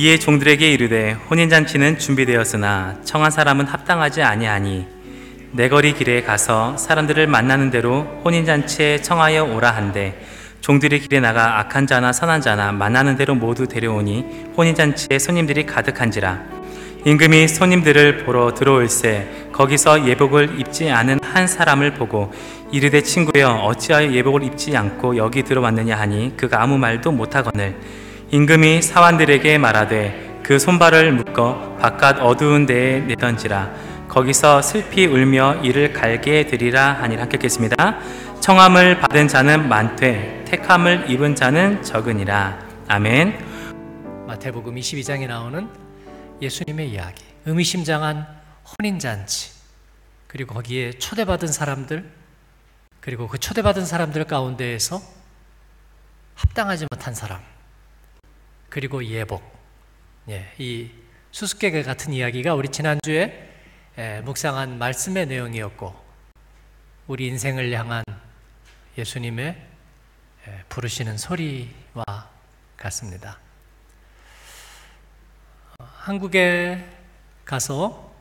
이에 종들에게 이르되 혼인잔치는 준비되었으나 청한 사람은 합당하지 아니하니 내거리 길에 가서 사람들을 만나는 대로 혼인잔치에 청하여 오라 한데 종들이 길에 나가 악한 자나 선한 자나 만나는 대로 모두 데려오니 혼인잔치에 손님들이 가득한지라. 임금이 손님들을 보러 들어올세 거기서 예복을 입지 않은 한 사람을 보고 이르되 친구여 어찌하여 예복을 입지 않고 여기 들어왔느냐 하니 그가 아무 말도 못하거늘 임금이 사환들에게 말하되 그 손발을 묶어 바깥 어두운 데에 내던지라 거기서 슬피 울며 이를 갈게 되리라 하니라 합격했습니다. 청함을 받은 자는 많되 택함을 입은 자는 적으니라. 아멘. 마태복음 22장에 나오는 예수님의 이야기, 의미심장한 혼인 잔치, 그리고 거기에 초대받은 사람들, 그리고 그 초대받은 사람들 가운데에서 합당하지 못한 사람, 그리고 예복, 예, 이 수수께끼 같은 이야기가 우리 지난주에 예, 묵상한 말씀의 내용이었고, 우리 인생을 향한 예수님의 예, 부르시는 소리와 같습니다. 한국에 가서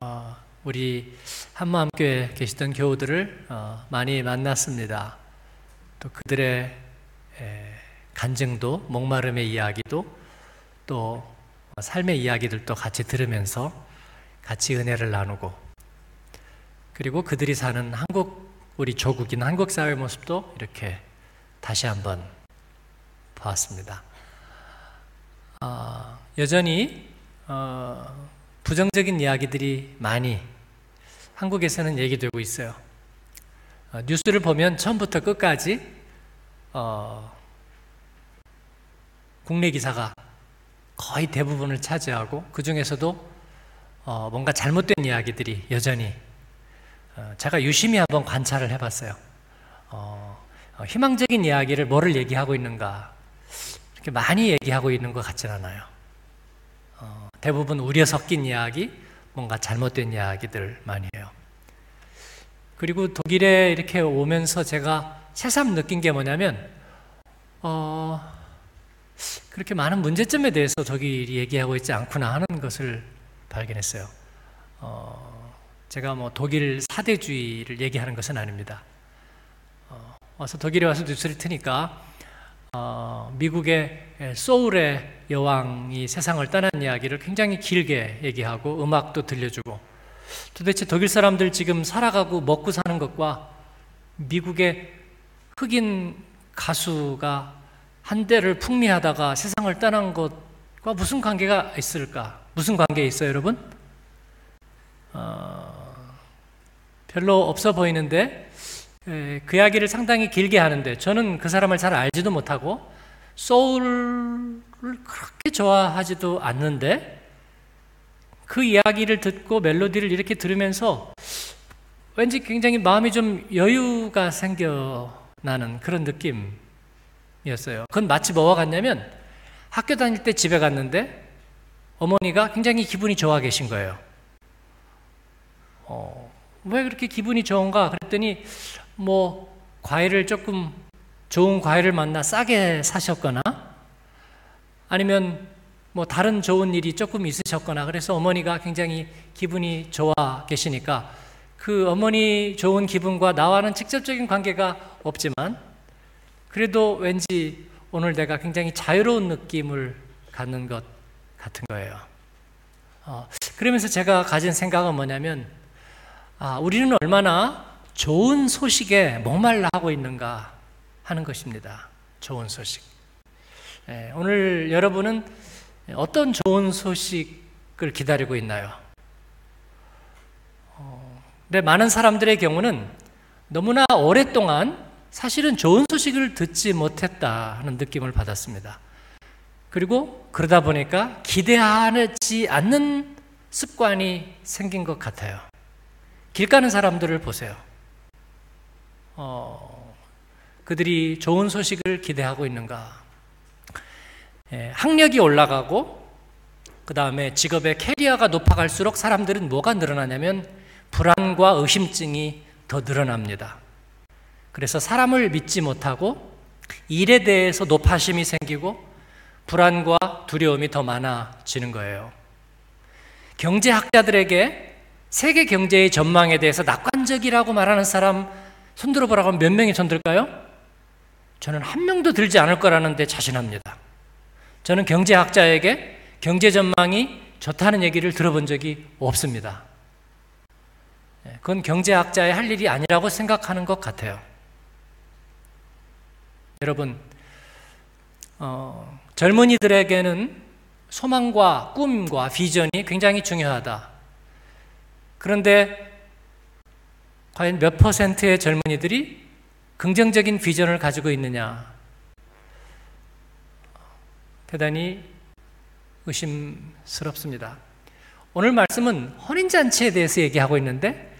어, 우리 한마음교회 계시던 교우들을 어, 많이 만났습니다. 또 그들의 간증도, 목마름의 이야기도, 또 삶의 이야기들도 같이 들으면서 같이 은혜를 나누고, 그리고 그들이 사는 한국, 우리 조국인 한국 사회 모습도 이렇게 다시 한번 보았습니다. 어, 여전히 어, 부정적인 이야기들이 많이 한국에서는 얘기되고 있어요. 어, 뉴스를 보면 처음부터 끝까지 어, 국내 기사가 거의 대부분을 차지하고 그 중에서도 어, 뭔가 잘못된 이야기들이 여전히 어, 제가 유심히 한번 관찰을 해봤어요. 어, 희망적인 이야기를 뭐를 얘기하고 있는가 이렇게 많이 얘기하고 있는 것 같진 않아요. 어, 대부분 우려 섞인 이야기, 뭔가 잘못된 이야기들 많이 해요. 그리고 독일에 이렇게 오면서 제가 새삼 느낀 게 뭐냐면, 어, 그렇게 많은 문제점에 대해서 독일이 얘기하고 있지 않구나 하는 것을 발견했어요. 어, 제가 뭐 독일 사대주의를 얘기하는 것은 아닙니다. 어, 와서 독일에 와서 뉴스를 트니까 어, 미국의 소울의 여왕이 세상을 떠난 이야기를 굉장히 길게 얘기하고 음악도 들려주고 도대체 독일 사람들 지금 살아가고 먹고 사는 것과 미국의 흑인 가수가 한 대를 풍미하다가 세상을 떠난 것과 무슨 관계가 있을까? 무슨 관계 있어요, 여러분? 어, 별로 없어 보이는데 예, 그 이야기를 상당히 길게 하는데 저는 그 사람을 잘 알지도 못하고 소울을 그렇게 좋아하지도 않는데 그 이야기를 듣고 멜로디를 이렇게 들으면서 왠지 굉장히 마음이 좀 여유가 생겨나는 그런 느낌 이었어요. 그건 마치 뭐와 같냐면 학교 다닐 때 집에 갔는데 어머니가 굉장히 기분이 좋아 계신 거예요. 어, 왜 그렇게 기분이 좋은가? 그랬더니 뭐 과일을 조금 좋은 과일을 만나 싸게 사셨거나 아니면 뭐 다른 좋은 일이 조금 있으셨거나 그래서 어머니가 굉장히 기분이 좋아 계시니까 그 어머니 좋은 기분과 나와는 직접적인 관계가 없지만 그래도 왠지 오늘 내가 굉장히 자유로운 느낌을 갖는 것 같은 거예요. 어, 그러면서 제가 가진 생각은 뭐냐면 아, 우리는 얼마나 좋은 소식에 목말라 하고 있는가 하는 것입니다. 좋은 소식. 예, 오늘 여러분은 어떤 좋은 소식을 기다리고 있나요? 어, 근 많은 사람들의 경우는 너무나 오랫동안 사실은 좋은 소식을 듣지 못했다 하는 느낌을 받았습니다. 그리고 그러다 보니까 기대하지 않는 습관이 생긴 것 같아요. 길 가는 사람들을 보세요. 어, 그들이 좋은 소식을 기대하고 있는가? 예, 학력이 올라가고 그 다음에 직업의 캐리어가 높아갈수록 사람들은 뭐가 늘어나냐면 불안과 의심증이 더 늘어납니다. 그래서 사람을 믿지 못하고 일에 대해서 노파심이 생기고 불안과 두려움이 더 많아지는 거예요. 경제학자들에게 세계 경제의 전망에 대해서 낙관적이라고 말하는 사람 손들어 보라고 하면 몇 명이 손들까요? 저는 한 명도 들지 않을 거라는데 자신합니다. 저는 경제학자에게 경제 전망이 좋다는 얘기를 들어본 적이 없습니다. 예, 그건 경제학자의 할 일이 아니라고 생각하는 것 같아요. 여러분, 어, 젊은이들에게는 소망과 꿈과 비전이 굉장히 중요하다. 그런데 과연 몇 퍼센트의 젊은이들이 긍정적인 비전을 가지고 있느냐? 대단히 의심스럽습니다. 오늘 말씀은 혼인잔치에 대해서 얘기하고 있는데,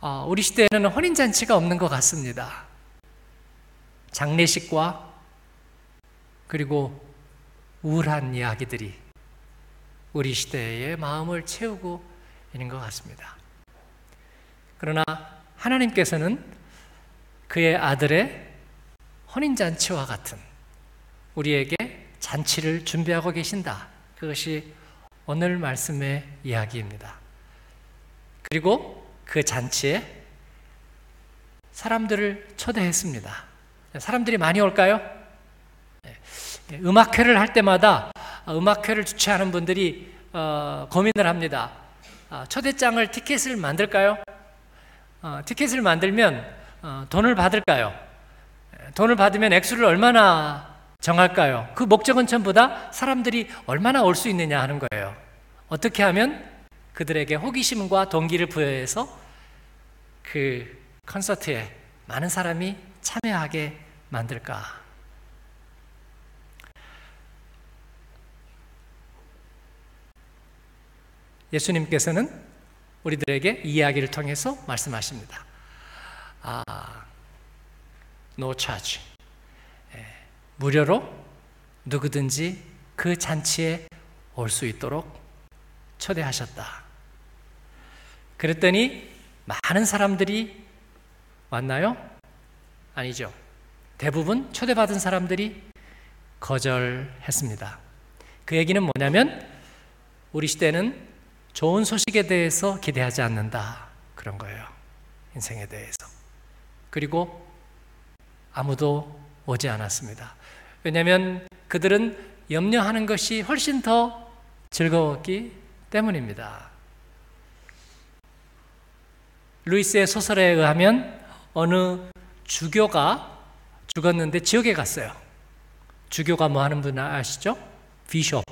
아, 우리 시대에는 혼인잔치가 없는 것 같습니다. 장례식과 그리고 우울한 이야기들이 우리 시대의 마음을 채우고 있는 것 같습니다. 그러나 하나님께서는 그의 아들의 혼인잔치와 같은 우리에게 잔치를 준비하고 계신다. 그것이 오늘 말씀의 이야기입니다. 그리고 그 잔치에 사람들을 초대했습니다. 사람들이 많이 올까요? 네. 음악회를 할 때마다 음악회를 주최하는 분들이 어, 고민을 합니다. 아, 초대장을 티켓을 만들까요? 어, 티켓을 만들면 어, 돈을 받을까요? 돈을 받으면 액수를 얼마나 정할까요? 그 목적은 전부 다 사람들이 얼마나 올 수 있느냐 하는 거예요. 어떻게 하면 그들에게 호기심과 동기를 부여해서 그 콘서트에 많은 사람이 참여하게 만들까? 예수님께서는 우리들에게 이 이야기를 통해서 말씀하십니다. 아, no charge. 예, 무료로 누구든지 그 잔치에 올 수 있도록 초대하셨다. 그랬더니 많은 사람들이 왔나요? 아니죠. 대부분 초대받은 사람들이 거절했습니다. 그 얘기는 뭐냐면 우리 시대는 좋은 소식에 대해서 기대하지 않는다. 그런 거예요. 인생에 대해서. 그리고 아무도 오지 않았습니다. 왜냐하면 그들은 염려하는 것이 훨씬 더 즐거웠기 때문입니다. 루이스의 소설에 의하면 어느 주교가 죽었는데 지옥에 갔어요. 주교가 뭐 하는 분 아시죠? 비숍.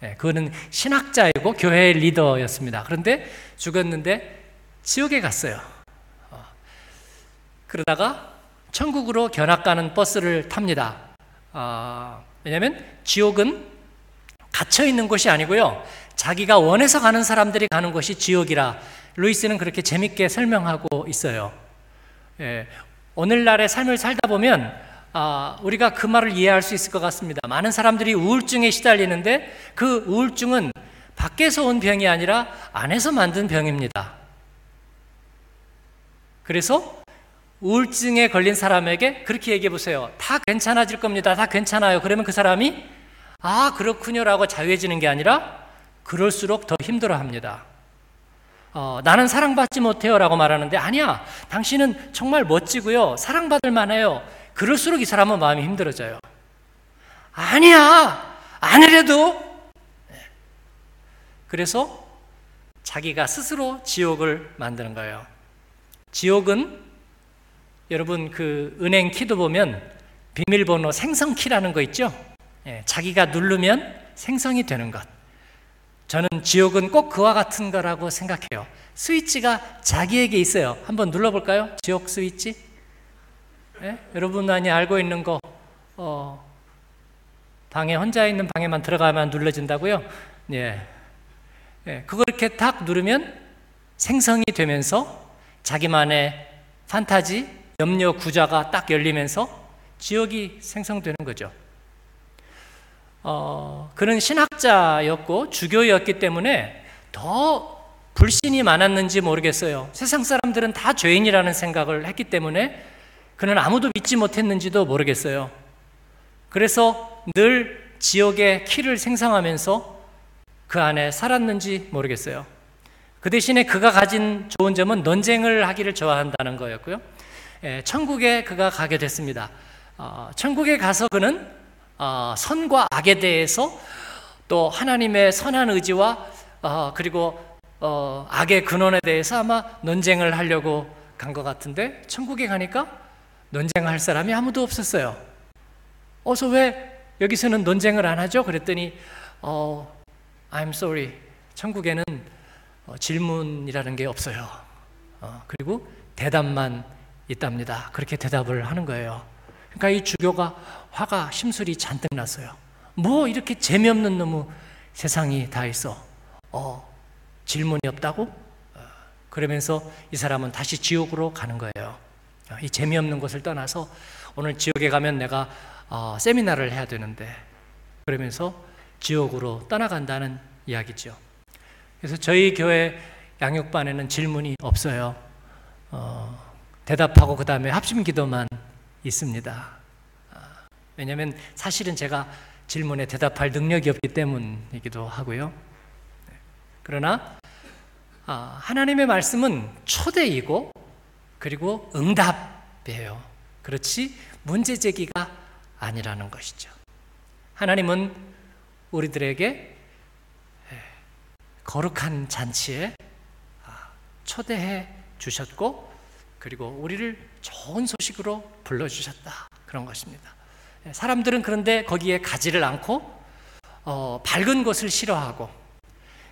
네, 그거는 신학자이고 교회의 리더였습니다. 그런데 죽었는데 지옥에 갔어요. 어. 그러다가 천국으로 견학 가는 버스를 탑니다. 어, 왜냐하면 지옥은 갇혀 있는 곳이 아니고요. 자기가 원해서 가는 사람들이 가는 곳이 지옥이라 루이스는 그렇게 재밌게 설명하고 있어요. 예, 오늘날의 삶을 살다 보면 아, 우리가 그 말을 이해할 수 있을 것 같습니다. 많은 사람들이 우울증에 시달리는데 그 우울증은 밖에서 온 병이 아니라 안에서 만든 병입니다. 그래서 우울증에 걸린 사람에게 그렇게 얘기해 보세요. 다 괜찮아질 겁니다. 다 괜찮아요. 그러면 그 사람이 아, 그렇군요라고 자유해지는 게 아니라 그럴수록 더 힘들어 합니다. 어, 나는 사랑받지 못해요 라고 말하는데 아니야. 당신은 정말 멋지고요. 사랑받을 만해요. 그럴수록 이 사람은 마음이 힘들어져요. 아니야! 아니래도! 네. 그래서 자기가 스스로 지옥을 만드는 거예요. 지옥은 여러분 그 은행 키도 보면 비밀번호 생성 키라는 거 있죠? 예, 자기가 누르면 생성이 되는 것. 저는 지옥은 꼭 그와 같은 거라고 생각해요. 스위치가 자기에게 있어요. 한번 눌러볼까요? 지옥 스위치? 예? 여러분 많이 알고 있는 거 어, 방에 혼자 있는 방에만 들어가면 눌러진다고요? 예. 예. 그걸 이렇게 딱 누르면 생성이 되면서 자기만의 판타지, 염려 구자가 딱 열리면서 지옥이 생성되는 거죠. 어, 그는 신학자였고 주교였기 때문에 더 불신이 많았는지 모르겠어요. 세상 사람들은 다 죄인이라는 생각을 했기 때문에 그는 아무도 믿지 못했는지도 모르겠어요. 그래서 늘 지옥의 키를 생성하면서 그 안에 살았는지 모르겠어요. 그 대신에 그가 가진 좋은 점은 논쟁을 하기를 좋아한다는 거였고요. 예, 천국에 그가 가게 됐습니다. 어, 천국에 가서 그는 어, 선과 악에 대해서 또 하나님의 선한 의지와 어, 그리고 어, 악의 근원에 대해서 아마 논쟁을 하려고 간 것 같은데 천국에 가니까 논쟁할 사람이 아무도 없었어요. 어서 왜 여기서는 논쟁을 안 하죠? 그랬더니 어, I'm sorry. 천국에는 어, 질문이라는 게 없어요. 어, 그리고 대답만 있답니다. 그렇게 대답을 하는 거예요. 그러니까 이 주교가 화가 심술이 잔뜩 났어요. 뭐 이렇게 재미없는 너무 세상이 다 있어. 어, 질문이 없다고? 어, 그러면서 이 사람은 다시 지옥으로 가는 거예요. 어, 이 재미없는 것을 떠나서 오늘 지옥에 가면 내가 어, 세미나를 해야 되는데 그러면서 지옥으로 떠나간다는 이야기죠. 그래서 저희 교회 양육반에는 질문이 없어요. 어, 대답하고 그 다음에 합심 기도만 있습니다. 아, 왜냐하면 사실은 제가 질문에 대답할 능력이 없기 때문이기도 하고요. 네. 그러나 아, 하나님의 말씀은 초대이고 그리고 응답이에요. 그렇지 문제 제기가 아니라는 것이죠. 하나님은 우리들에게 거룩한 잔치에 아, 초대해 주셨고 그리고 우리를 좋은 소식으로 불러 주셨다 그런 것입니다. 사람들은 그런데 거기에 가지를 않고 어, 밝은 것을 싫어하고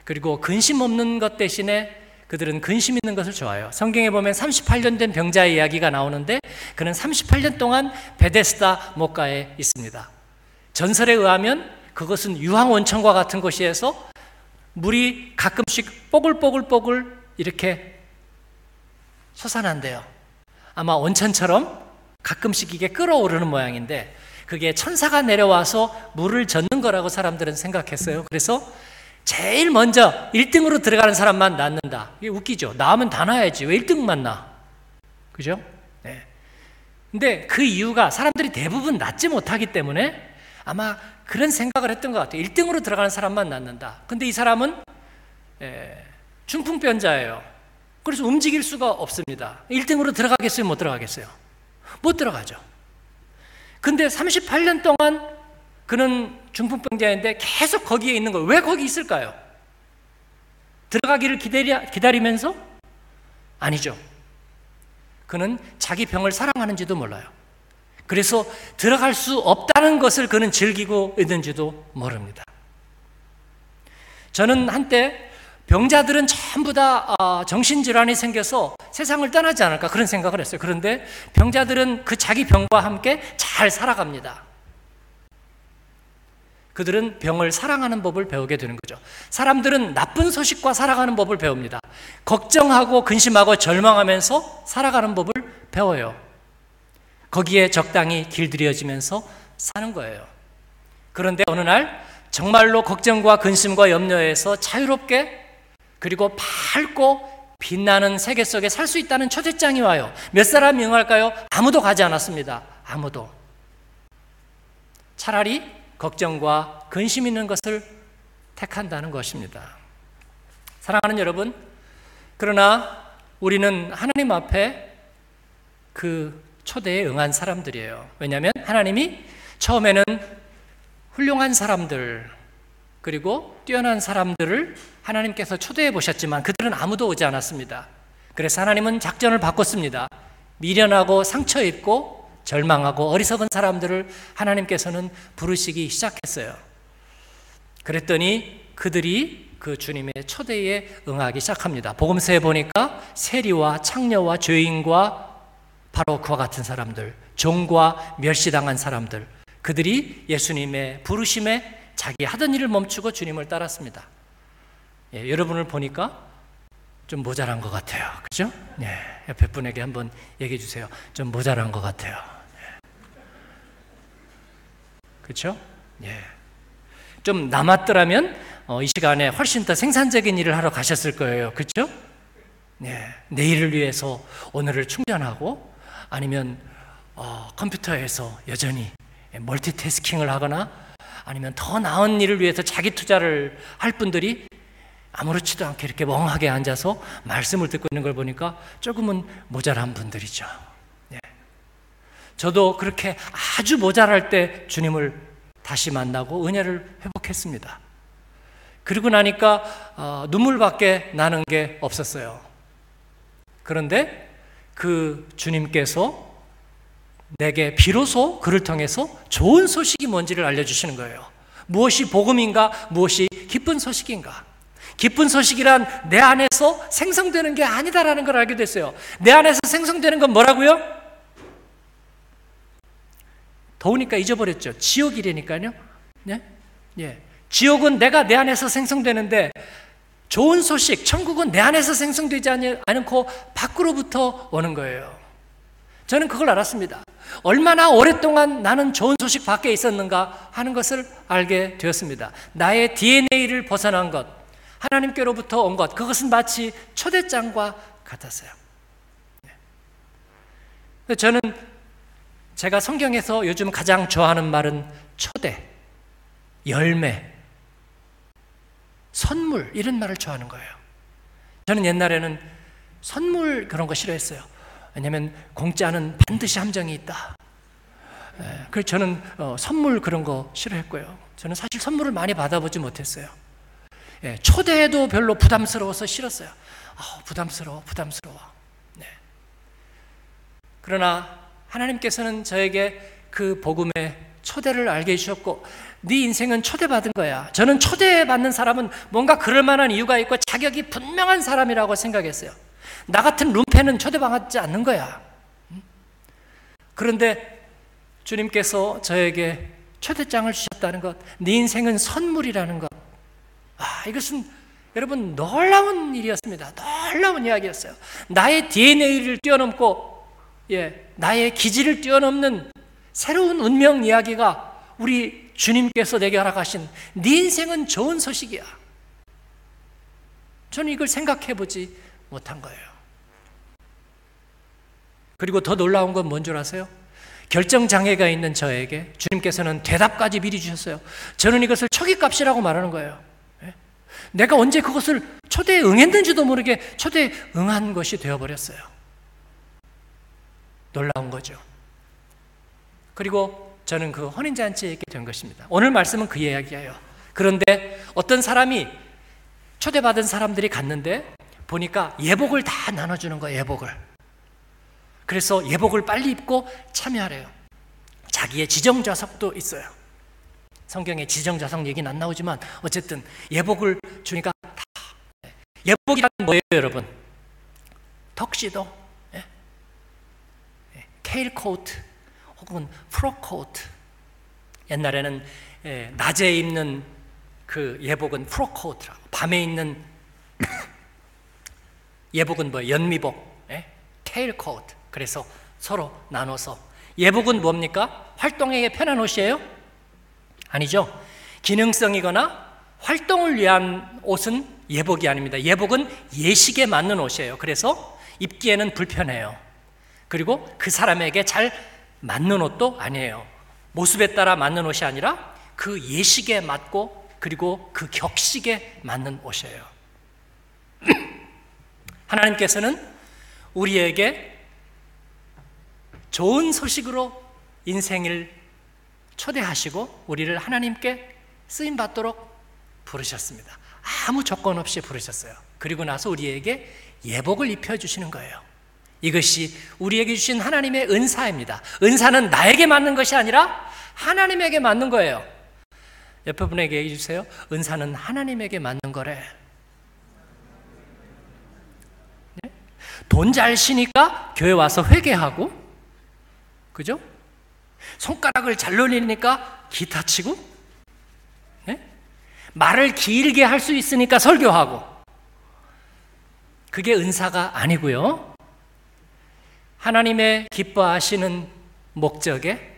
그리고 근심 없는 것 대신에 그들은 근심 있는 것을 좋아해요. 성경에 보면 38년 된 병자의 이야기가 나오는데 그는 38년 동안 베데스다 목가에 있습니다. 전설에 의하면 그것은 유황 원천과 같은 곳이어서 물이 가끔씩 뽀글뽀글뽀글 이렇게 솟아난대요. 아마 온천처럼 가끔씩 이게 끓어오르는 모양인데 그게 천사가 내려와서 물을 젓는 거라고 사람들은 생각했어요. 그래서 제일 먼저 1등으로 들어가는 사람만 낳는다. 이게 웃기죠. 나오면 다 나야지. 왜 1등만 나? 그죠? 네. 근데 그 이유가 사람들이 대부분 낳지 못하기 때문에 아마 그런 생각을 했던 것 같아요. 1등으로 들어가는 사람만 낳는다. 근데 이 사람은 예, 중풍변자예요. 그래서 움직일 수가 없습니다. 1등으로 들어가겠어요? 못 들어가겠어요? 못 들어가죠. 근데 38년 동안 그는 중풍병자인데 계속 거기에 있는 거예요. 왜 거기 있을까요? 들어가기를 기다리, 기다리 면서? 아니죠. 그는 자기 병을 사랑하는지도 몰라요. 그래서 들어갈 수 없다는 것을 그는 즐기고 있는지도 모릅니다. 저는 한때 병자들은 전부 다 어, 정신질환이 생겨서 세상을 떠나지 않을까 그런 생각을 했어요. 그런데 병자들은 그 자기 병과 함께 잘 살아갑니다. 그들은 병을 사랑하는 법을 배우게 되는 거죠. 사람들은 나쁜 소식과 살아가는 법을 배웁니다. 걱정하고 근심하고 절망하면서 살아가는 법을 배워요. 거기에 적당히 길들여지면서 사는 거예요. 그런데 어느 날 정말로 걱정과 근심과 염려에서 자유롭게 그리고 밝고 빛나는 세계 속에 살 수 있다는 초대장이 와요. 몇 사람이 응할까요? 아무도 가지 않았습니다. 아무도. 차라리 걱정과 근심 있는 것을 택한다는 것입니다. 사랑하는 여러분, 그러나 우리는 하나님 앞에 그 초대에 응한 사람들이에요. 왜냐하면 하나님이 처음에는 훌륭한 사람들, 그리고 뛰어난 사람들을 하나님께서 초대해 보셨지만 그들은 아무도 오지 않았습니다. 그래서 하나님은 작전을 바꿨습니다. 미련하고 상처 입고 절망하고 어리석은 사람들을 하나님께서는 부르시기 시작했어요. 그랬더니 그들이 그 주님의 초대에 응하기 시작합니다. 복음서에 보니까 세리와 창녀와 죄인과 바로 그와 같은 사람들, 종과 멸시당한 사람들, 그들이 예수님의 부르심에 자기 하던 일을 멈추고 주님을 따랐습니다. 예, 여러분을 보니까 좀 모자란 것 같아요. 그죠? 예, 옆에 분에게 한번 얘기해 주세요. 좀 모자란 것 같아요. 예. 그렇죠? 예. 좀 남았더라면 어, 이 시간에 훨씬 더 생산적인 일을 하러 가셨을 거예요. 그렇죠? 예. 내일을 위해서 오늘을 충전하고 아니면 어, 컴퓨터에서 여전히 멀티태스킹을 하거나 아니면 더 나은 일을 위해서 자기 투자를 할 분들이 아무렇지도 않게 이렇게 멍하게 앉아서 말씀을 듣고 있는 걸 보니까 조금은 모자란 분들이죠. 예. 저도 그렇게 아주 모자랄 때 주님을 다시 만나고 은혜를 회복했습니다. 그리고 나니까 어, 눈물밖에 나는 게 없었어요. 그런데 그 주님께서 내게 비로소 그를 통해서 좋은 소식이 뭔지를 알려주시는 거예요. 무엇이 복음인가, 무엇이 기쁜 소식인가. 기쁜 소식이란 내 안에서 생성되는 게 아니다라는 걸 알게 됐어요. 내 안에서 생성되는 건 뭐라고요? 더우니까 잊어버렸죠. 지옥이라니까요. 네? 예. 지옥은 내가 내 안에서 생성되는데 좋은 소식, 천국은 내 안에서 생성되지 않- 않고 밖으로부터 오는 거예요. 저는 그걸 알았습니다. 얼마나 오랫동안 나는 좋은 소식 밖에 있었는가 하는 것을 알게 되었습니다. 나의 DNA를 벗어난 것, 하나님께로부터 온 것, 그것은 마치 초대장과 같았어요. 네. 저는 제가 성경에서 요즘 가장 좋아하는 말은 초대, 열매, 선물 이런 말을 좋아하는 거예요. 저는 옛날에는 선물 그런 거 싫어했어요. 왜냐하면 공짜는 반드시 함정이 있다. 예, 그래서 저는 어, 선물 그런 거 싫어했고요. 저는 사실 선물을 많이 받아보지 못했어요. 예, 초대도 별로 부담스러워서 싫었어요. 아, 부담스러워, 부담스러워. 네. 그러나 하나님께서는 저에게 그 복음의 초대를 알게 해주셨고 네 인생은 초대받은 거야. 저는 초대받는 사람은 뭔가 그럴 만한 이유가 있고 자격이 분명한 사람이라고 생각했어요. 나 같은 룸페는 초대받지 않는 거야. 그런데 주님께서 저에게 초대장을 주셨다는 것, 네 인생은 선물이라는 것. 아, 이것은 여러분 놀라운 일이었습니다. 놀라운 이야기였어요. 나의 DNA를 뛰어넘고 예, 나의 기질을 뛰어넘는 새로운 운명 이야기가 우리 주님께서 내게 허락하신 네 인생은 좋은 소식이야. 저는 이걸 생각해 보지 못한 거예요. 그리고 더 놀라운 건 뭔 줄 아세요? 결정 장애가 있는 저에게 주님께서는 대답까지 미리 주셨어요. 저는 이것을 초기값이라고 말하는 거예요. 예? 내가 언제 그것을 초대에 응했는지도 모르게 초대에 응한 것이 되어버렸어요. 놀라운 거죠. 그리고 저는 그 혼인잔치에 있게 된 것입니다. 오늘 말씀은 그 이야기예요. 그런데 어떤 사람이 초대받은 사람들이 갔는데 보니까 예복을 다 나눠주는 거예요, 예복을. 그래서 예복을 빨리 입고 참여하래요. 자기의 지정좌석도 있어요. 성경에 지정좌석 얘기는 안 나오지만 어쨌든 예복을 주니까 다 예복이란 뭐예요, 여러분? 턱시도, 예? 예, 테일 코트 혹은 프록 코트. 옛날에는 예, 낮에 입는 그 예복은 프록 코트라고, 밤에 입는 예복은 뭐 연미복, 예? 테일 코트. 그래서 서로 나눠서 예복은 뭡니까? 활동에 편한 옷이에요? 아니죠. 기능성이거나 활동을 위한 옷은 예복이 아닙니다. 예복은 예식에 맞는 옷이에요. 그래서 입기에는 불편해요. 그리고 그 사람에게 잘 맞는 옷도 아니에요. 모습에 따라 맞는 옷이 아니라 그 예식에 맞고 그리고 그 격식에 맞는 옷이에요. 하나님께서는 우리에게 좋은 소식으로 인생을 초대하시고 우리를 하나님께 쓰임 받도록 부르셨습니다. 아무 조건 없이 부르셨어요. 그리고 나서 우리에게 예복을 입혀 주시는 거예요. 이것이 우리에게 주신 하나님의 은사입니다. 은사는 나에게 맞는 것이 아니라 하나님에게 맞는 거예요. 옆에 분에게 얘기해 주세요. 은사는 하나님에게 맞는 거래. 네? 돈잘 쉬니까 교회 와서 회개하고, 그죠? 손가락을 잘 놀리니까 기타 치고, 네? 말을 길게 할 수 있으니까 설교하고, 그게 은사가 아니고요. 하나님의 기뻐하시는 목적에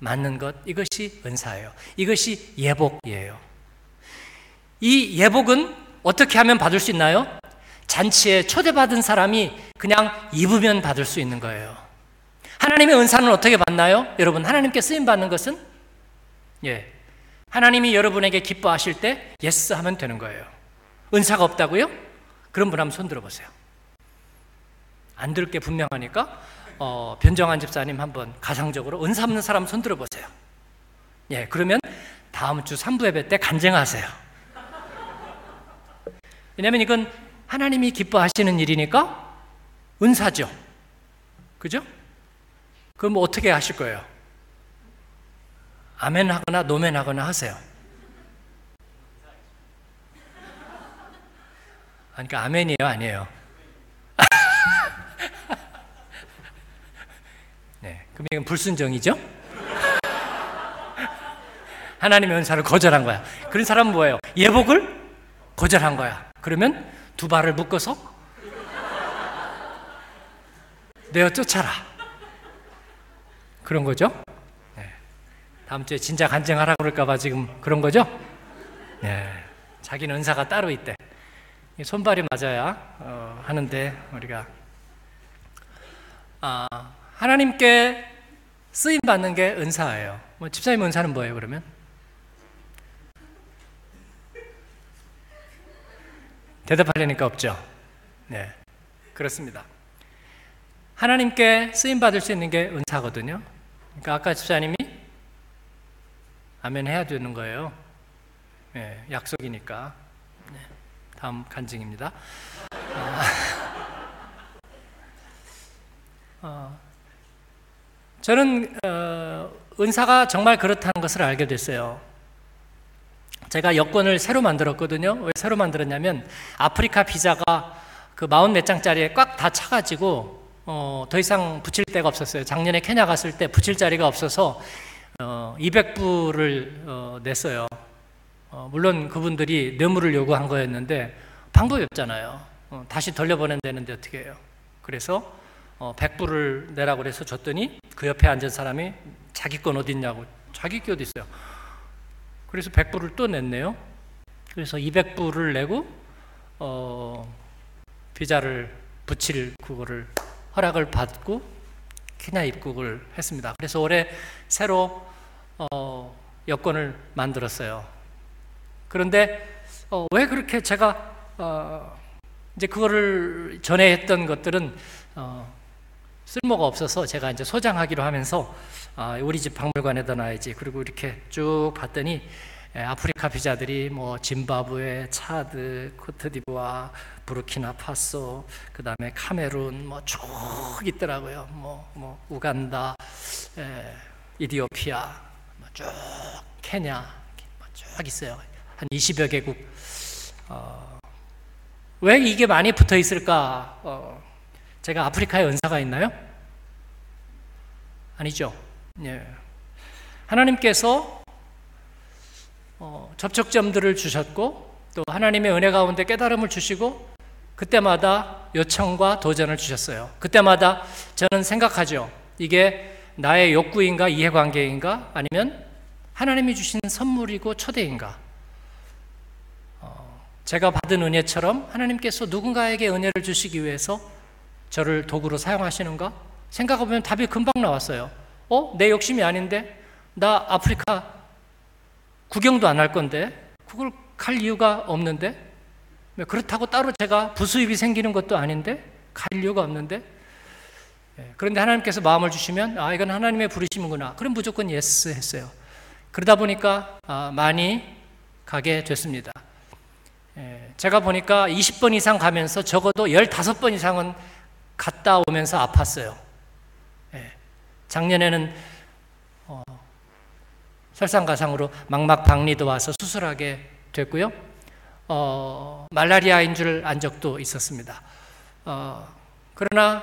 맞는 것, 이것이 은사예요. 이것이 예복이에요. 이 예복은 어떻게 하면 받을 수 있나요? 잔치에 초대받은 사람이 그냥 입으면 받을 수 있는 거예요. 하나님의 은사는 어떻게 받나요? 여러분, 하나님께 쓰임 받는 것은 예. 하나님이 여러분에게 기뻐하실 때 yes 하면 되는 거예요. 은사가 없다고요? 그런 분 한번 손 들어 보세요. 안들게 분명하니까 어, 변정한 집사님 한번 가상적으로 은사 없는 사람 손 들어 보세요. 예, 그러면 다음 주 3부 예배 때 간증하세요. 왜냐하면 이건 하나님이 기뻐하시는 일이니까 은사죠. 그죠? 그럼 뭐 어떻게 하실 거예요? 아멘 하거나 노멘 하거나 하세요. 아니, 그러니까 아멘이에요, 아니에요? 네, 그럼 이건 불순종이죠? 하나님의 은사를 거절한 거야. 그런 사람은 뭐예요? 예복을 거절한 거야. 그러면 두 발을 묶어서 내어 쫓아라. 그런 거죠? 네. 다음 주에 진짜 간증하라 그럴까봐 지금 그런 거죠? 네. 자기는 은사가 따로 있대. 이 손발이 맞아야 어, 하는데 우리가 아, 하나님께 쓰임 받는 게 은사예요. 뭐 집사님 은사는 뭐예요? 그러면 대답하려니까 없죠. 네, 그렇습니다. 하나님께 쓰임 받을 수 있는 게 은사거든요. 그러니까 아까 집사님이 아멘 해야 되는 거예요. 네, 약속이니까. 네, 다음 간증입니다. 아, 어, 저는 어, 은사가 정말 그렇다는 것을 알게 됐어요. 제가 여권을 새로 만들었거든요. 왜 새로 만들었냐면 아프리카 비자가 그 마흔 몇 장짜리에 꽉 다 차가지고 어, 더 이상 붙일 데가 없었어요. 작년에 케냐 갔을 때 붙일 자리가 없어서 어, 200불을 어, 냈어요. 어, 물론 그분들이 뇌물을 요구한 거였는데 방법이 없잖아요. 어, 다시 돌려보내야 되는데 어떻게 해요? 그래서 어, 100불을 내라고 그래서 줬더니 그 옆에 앉은 사람이 자기 건 어딨냐고 자기 게 어딨어요? 그래서 100불을 또 냈네요. 그래서 200불을 내고 어, 비자를 붙일 그거를 허락을 받고 케냐 입국을 했습니다. 그래서 올해 새로 어, 여권을 만들었어요. 그런데 어, 왜 그렇게 제가 어, 이제 그거를 전에 했던 것들은 어, 쓸모가 없어서 제가 이제 소장하기로 하면서 아, 우리 집 박물관에다 놔야지. 그리고 이렇게 쭉 봤더니 에, 아프리카 비자들이 뭐 짐바브웨, 차드, 코트디부아, 부르키나파소, 그 다음에 카메룬 뭐쭉 있더라고요. 뭐, 뭐 우간다, 에, 이디오피아, 뭐 쭉 케냐 뭐쭉 있어요. 한 20여 개국. 어, 왜 이게 많이 붙어 있을까? 어, 제가 아프리카에 은사가 있나요? 아니죠. 예. 하나님께서 어, 접촉점들을 주셨고 또 하나님의 은혜 가운데 깨달음을 주시고 그때마다 요청과 도전을 주셨어요. 그때마다 저는 생각하죠. 이게 나의 욕구인가 이해관계인가 아니면 하나님이 주신 선물이고 초대인가. 어, 제가 받은 은혜처럼 하나님께서 누군가에게 은혜를 주시기 위해서 저를 도구로 사용하시는가? 생각해보면 답이 금방 나왔어요. 어? 내 욕심이 아닌데? 나 아프리카 구경도 안 할 건데? 그걸 갈 이유가 없는데? 그렇다고 따로 제가 부수입이 생기는 것도 아닌데? 갈 이유가 없는데? 예, 그런데 하나님께서 마음을 주시면, 아, 이건 하나님의 부르심이구나. 그럼 무조건 yes 했어요. 그러다 보니까 아, 많이 가게 됐습니다. 예, 제가 보니까 20번 이상 가면서 적어도 15번 이상은 갔다 오면서 아팠어요. 예, 작년에는 어, 설상가상으로 망막 박리도 와서 수술하게 됐고요. 어, 말라리아인 줄 안 적도 있었습니다. 어, 그러나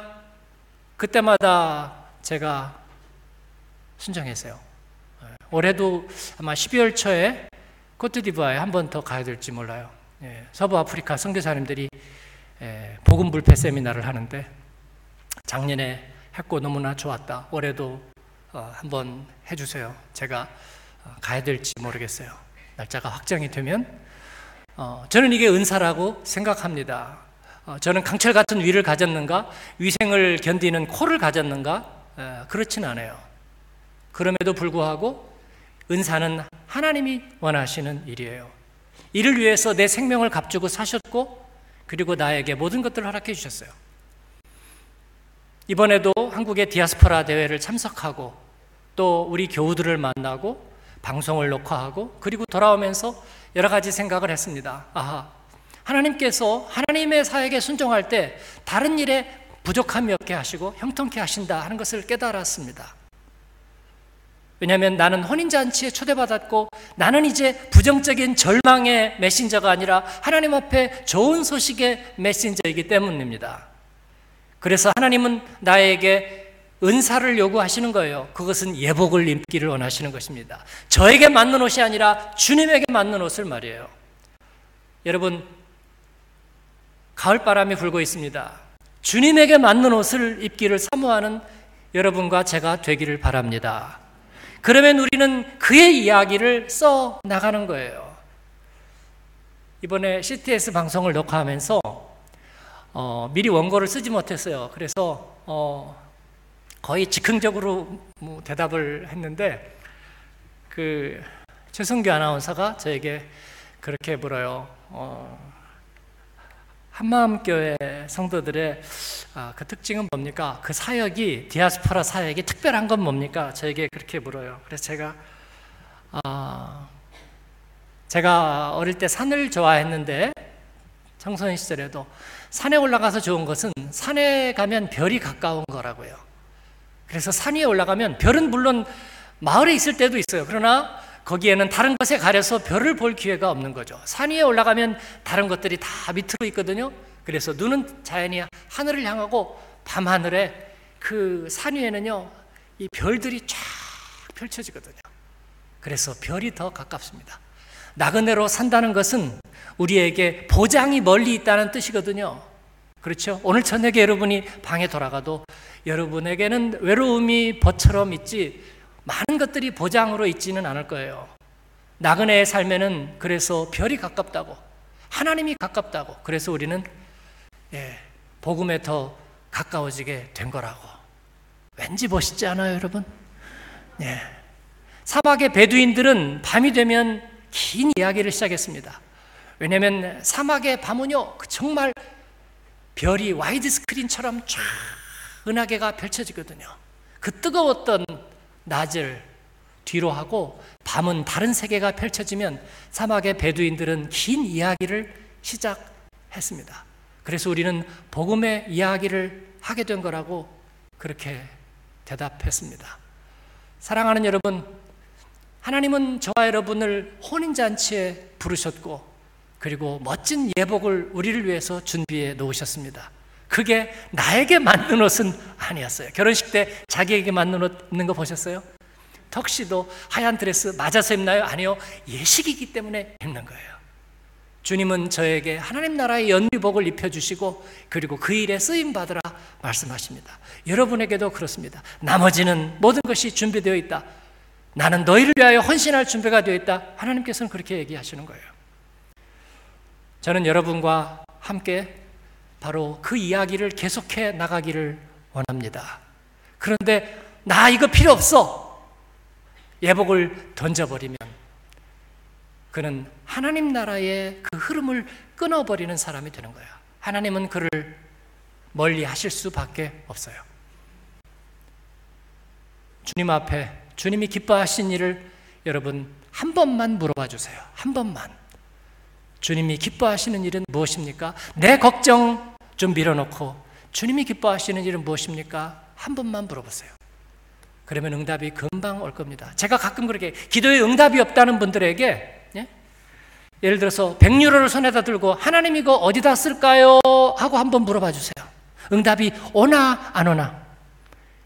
그때마다 제가 순정했어요. 예, 올해도 아마 12월 초에 코트디부아에 한 번 더 가야 될지 몰라요. 예, 서부 아프리카 선교사님들이 예, 복음 불패 세미나를 하는데 작년에 했고 너무나 좋았다. 올해도 어, 한번 해주세요. 제가 어, 가야 될지 모르겠어요. 날짜가 확정이 되면 어, 저는 이게 은사라고 생각합니다. 어, 저는 강철 같은 위를 가졌는가, 위생을 견디는 코를 가졌는가, 에, 그렇진 않아요. 그럼에도 불구하고 은사는 하나님이 원하시는 일이에요. 이를 위해서 내 생명을 값주고 사셨고 그리고 나에게 모든 것들을 허락해 주셨어요. 이번에도 한국의 디아스포라 대회를 참석하고 또 우리 교우들을 만나고 방송을 녹화하고 그리고 돌아오면서 여러 가지 생각을 했습니다. 아하, 하나님께서 하나님의 사역에 순종할 때 다른 일에 부족함이 없게 하시고 형통케 하신다 하는 것을 깨달았습니다. 왜냐하면 나는 혼인잔치에 초대받았고 나는 이제 부정적인 절망의 메신저가 아니라 하나님 앞에 좋은 소식의 메신저이기 때문입니다. 그래서 하나님은 나에게 은사를 요구하시는 거예요. 그것은 예복을 입기를 원하시는 것입니다. 저에게 맞는 옷이 아니라 주님에게 맞는 옷을 말이에요. 여러분, 가을 바람이 불고 있습니다. 주님에게 맞는 옷을 입기를 사모하는 여러분과 제가 되기를 바랍니다. 그러면 우리는 그의 이야기를 써 나가는 거예요. 이번에 CTS 방송을 녹화하면서 어, 미리 원고를 쓰지 못했어요. 그래서 어, 거의 즉흥적으로 뭐 대답을 했는데 그 최승규 아나운서가 저에게 그렇게 물어요. 어, 한마음교회 성도들의 아, 그 특징은 뭡니까? 그 사역이 디아스포라 사역이 특별한 건 뭡니까? 저에게 그렇게 물어요. 그래서 제가 아, 제가 어릴 때 산을 좋아했는데 청소년 시절에도 산에 올라가서 좋은 것은 산에 가면 별이 가까운 거라고요. 그래서 산 위에 올라가면 별은 물론 마을에 있을 때도 있어요. 그러나 거기에는 다른 것에 가려서 별을 볼 기회가 없는 거죠. 산 위에 올라가면 다른 것들이 다 밑으로 있거든요. 그래서 눈은 자연히 하늘을 향하고 밤하늘에 그 산 위에는요, 이 별들이 쫙 펼쳐지거든요. 그래서 별이 더 가깝습니다. 나그네로 산다는 것은 우리에게 보장이 멀리 있다는 뜻이거든요. 그렇죠? 오늘 저녁에 여러분이 방에 돌아가도 여러분에게는 외로움이 벗처럼 있지 많은 것들이 보장으로 있지는 않을 거예요. 나그네의 삶에는 그래서 별이 가깝다고 하나님이 가깝다고 그래서 우리는 예, 복음에 더 가까워지게 된 거라고 왠지 멋있지 않아요, 여러분? 예. 사막의 베두인들은 밤이 되면 긴 이야기를 시작했습니다. 왜냐하면 사막의 밤은요 정말 별이 와이드 스크린처럼 쫙 은하계가 펼쳐지거든요. 그 뜨거웠던 낮을 뒤로 하고 밤은 다른 세계가 펼쳐지면 사막의 베두인들은 긴 이야기를 시작했습니다. 그래서 우리는 복음의 이야기를 하게 된 거라고 그렇게 대답했습니다. 사랑하는 여러분, 하나님은 저와 여러분을 혼인잔치에 부르셨고, 그리고 멋진 예복을 우리를 위해서 준비해 놓으셨습니다. 그게 나에게 맞는 옷은 아니었어요. 결혼식 때 자기에게 맞는 옷 입는 거 보셨어요? 턱시도 하얀 드레스 맞아서 입나요? 아니요. 예식이기 때문에 입는 거예요. 주님은 저에게 하나님 나라의 연비복을 입혀주시고 그리고 그 일에 쓰임 받으라 말씀하십니다. 여러분에게도 그렇습니다. 나머지는 모든 것이 준비되어 있다. 나는 너희를 위하여 헌신할 준비가 되어 있다. 하나님께서는 그렇게 얘기하시는 거예요. 저는 여러분과 함께 바로 그 이야기를 계속해 나가기를 원합니다. 그런데 나 이거 필요 없어. 예복을 던져버리면 그는 하나님 나라의 그 흐름을 끊어버리는 사람이 되는 거야. 하나님은 그를 멀리 하실 수밖에 없어요. 주님 앞에 주님이 기뻐하신 일을 여러분 한 번만 물어봐 주세요. 한 번만. 주님이 기뻐하시는 일은 무엇입니까? 내 걱정 좀 밀어놓고 주님이 기뻐하시는 일은 무엇입니까? 한 번만 물어보세요. 그러면 응답이 금방 올 겁니다. 제가 가끔 그렇게 기도에 응답이 없다는 분들에게 예? 예를 들어서 100유로를 손에다 들고 하나님 이거 어디다 쓸까요? 하고 한번 물어봐 주세요. 응답이 오나 안 오나?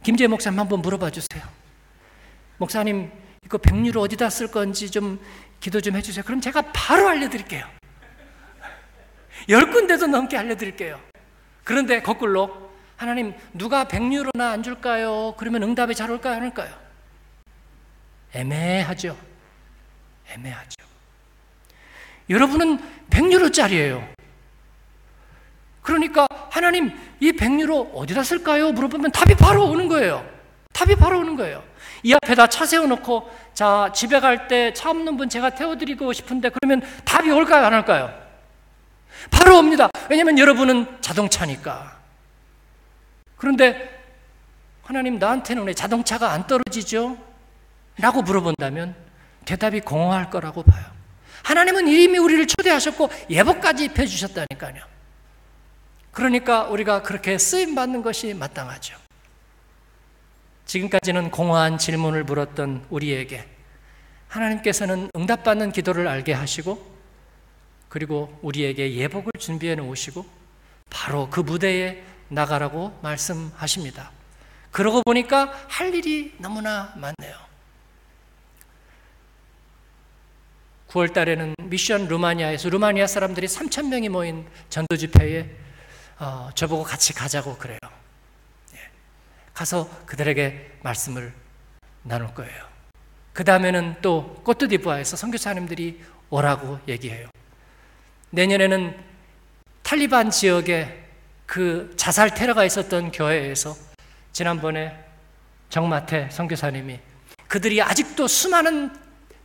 김재 목사님 한번 물어봐 주세요. 목사님 이거 100유로 어디다 쓸 건지 좀 기도 좀 해주세요. 그럼 제가 바로 알려드릴게요. 열 군데도 넘게 알려드릴게요. 그런데 거꾸로 하나님 누가 100유로나 안 줄까요? 그러면 응답이 잘 올까요? 안 올까요? 애매하죠. 애매하죠. 여러분은 100유로짜리예요. 그러니까 하나님 이 100유로 어디다 쓸까요? 물어보면 답이 바로 오는 거예요. 답이 바로 오는 거예요. 이 앞에다 차 세워놓고 자 집에 갈 때 차 없는 분 제가 태워드리고 싶은데 그러면 답이 올까요 안 올까요? 바로 옵니다. 왜냐하면 여러분은 자동차니까. 그런데 하나님 나한테는 왜 자동차가 안 떨어지죠? 라고 물어본다면 대답이 공허할 거라고 봐요. 하나님은 이미 우리를 초대하셨고 예복까지 입혀 주셨다니까요. 그러니까 우리가 그렇게 쓰임 받는 것이 마땅하죠. 지금까지는 공허한 질문을 물었던 우리에게 하나님께서는 응답받는 기도를 알게 하시고 그리고 우리에게 예복을 준비해 놓으시고 바로 그 무대에 나가라고 말씀하십니다. 그러고 보니까 할 일이 너무나 많네요. 9월 달에는 미션 루마니아에서 루마니아 사람들이 3천 명이 모인 전도 집회에 어, 저보고 같이 가자고 그래요. 예. 가서 그들에게 말씀을 나눌 거예요. 그 다음에는 또 꼬트디부아에서 선교사님들이 오라고 얘기해요. 내년에는 탈리반 지역에 그 자살 테러가 있었던 교회에서 지난번에 정마태 선교사님이 그들이 아직도 수많은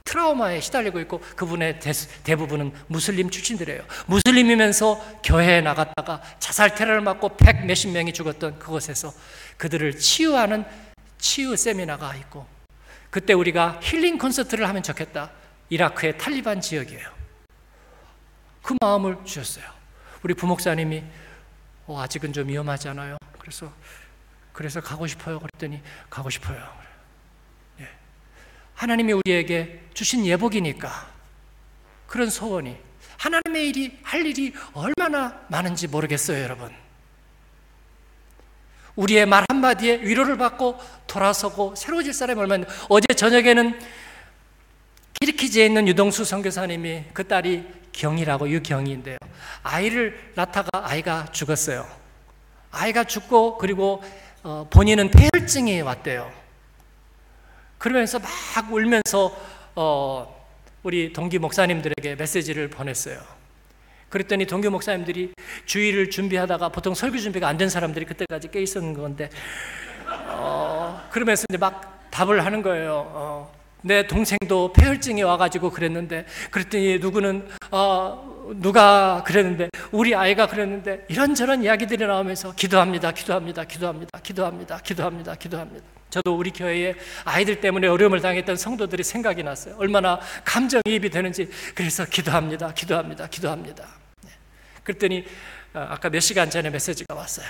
트라우마에 시달리고 있고 그분의 대부분은 무슬림 출신들이에요. 무슬림이면서 교회에 나갔다가 자살 테러를 맞고 백 몇십 명이 죽었던 그곳에서 그들을 치유하는 치유 세미나가 있고 그때 우리가 힐링 콘서트를 하면 좋겠다. 이라크의 탈리반 지역이에요. 그 마음을 주셨어요. 우리 부목사님이 어, 아직은 좀 위험하잖아요. 그래서 그래서 가고 싶어요. 그랬더니 가고 싶어요. 예. 하나님이 우리에게 주신 예복이니까 그런 소원이 하나님의 일이 할 일이 얼마나 많은지 모르겠어요, 여러분. 우리의 말 한마디에 위로를 받고 돌아서고 새로워질 사람이 얼마나 어제 저녁에는 키르키즈에 있는 유동수 선교사님이 그 딸이 경이라고 유경이인데요. 아이를 낳다가 아이가 죽었어요. 아이가 죽고 그리고 어, 본인은 폐혈증이 왔대요. 그러면서 막 울면서 어, 우리 동기 목사님들에게 메시지를 보냈어요. 그랬더니 동기 목사님들이 주의를 준비하다가 보통 설교 준비가 안 된 사람들이 그때까지 깨 있었는 건데 어, 그러면서 이제 막 답을 하는 거예요. 어, 내 동생도 폐혈증이 와가지고 그랬는데 그랬더니 누구는 어, 누가 그랬는데 우리 아이가 그랬는데 이런저런 이야기들이 나오면서 기도합니다, 기도합니다, 기도합니다, 기도합니다, 기도합니다, 기도합니다. 저도 우리 교회에 아이들 때문에 어려움을 당했던 성도들이 생각이 났어요. 얼마나 감정이입이 되는지 그래서 기도합니다, 기도합니다, 기도합니다. 네. 그랬더니 어, 아까 몇 시간 전에 메시지가 왔어요.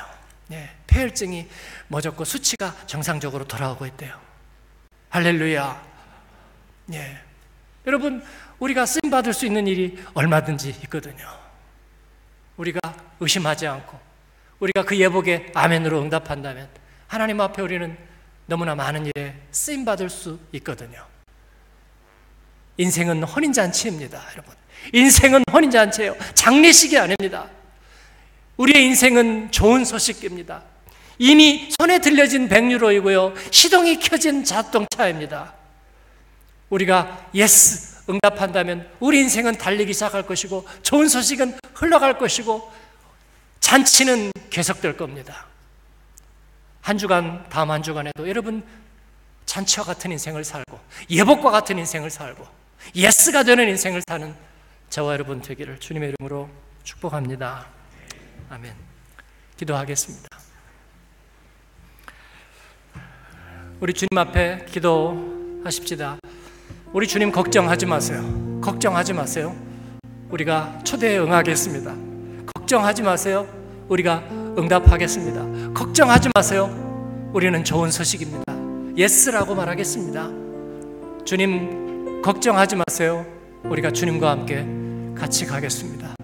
네, 폐혈증이 멎었고 수치가 정상적으로 돌아오고 있대요. 할렐루야. 예. 여러분, 우리가 쓰임 받을 수 있는 일이 얼마든지 있거든요. 우리가 의심하지 않고 우리가 그 예복에 아멘으로 응답한다면 하나님 앞에 우리는 너무나 많은 일에 쓰임 받을 수 있거든요. 인생은 혼인 잔치입니다, 여러분. 인생은 혼인 잔치예요. 장례식이 아닙니다. 우리의 인생은 좋은 소식입니다. 이미 손에 들려진 백유로이고요. 시동이 켜진 자동차입니다. 우리가 yes 응답한다면 우리 인생은 달리기 시작할 것이고 좋은 소식은 흘러갈 것이고 잔치는 계속될 겁니다. 한 주간 다음 한 주간에도 여러분 잔치와 같은 인생을 살고 예복과 같은 인생을 살고 yes가 되는 인생을 사는 저와 여러분 되기를 주님의 이름으로 축복합니다. 아멘. 기도하겠습니다. 우리 주님 앞에 기도하십시다. 우리 주님 걱정하지 마세요. 걱정하지 마세요. 우리가 초대에 응하겠습니다. 걱정하지 마세요. 우리가 응답하겠습니다. 걱정하지 마세요. 우리는 좋은 소식입니다. yes라고 말하겠습니다. 주님 걱정하지 마세요. 우리가 주님과 함께 같이 가겠습니다.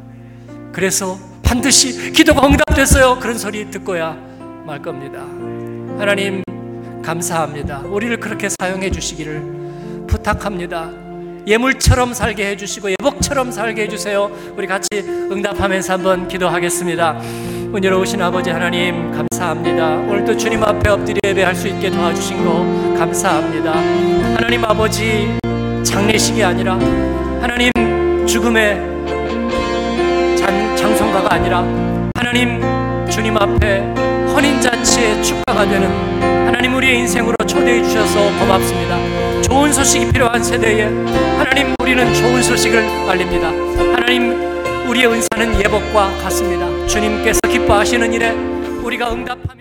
그래서 반드시 기도가 응답됐어요. 그런 소리 듣고야 말 겁니다. 하나님 감사합니다. 우리를 그렇게 사용해 주시기를 부탁합니다. 예물처럼 살게 해주시고 예복처럼 살게 해주세요. 우리 같이 응답하면서 한번 기도하겠습니다. 은혜로우신 아버지 하나님 감사합니다. 오늘도 주님 앞에 엎드려 예배할 수 있게 도와주신 거 감사합니다. 하나님 아버지 장례식이 아니라 하나님 죽음의 장, 장성가가 아니라 하나님 주님 앞에 혼인잔치의 축가가 되는 하나님 우리의 인생으로 초대해 주셔서 고맙습니다. 좋은 소식이 필요한 세대에 하나님 우리는 좋은 소식을 알립니다. 하나님 우리의 은사는 예복과 같습니다. 주님께서 기뻐하시는 일에 우리가 응답하며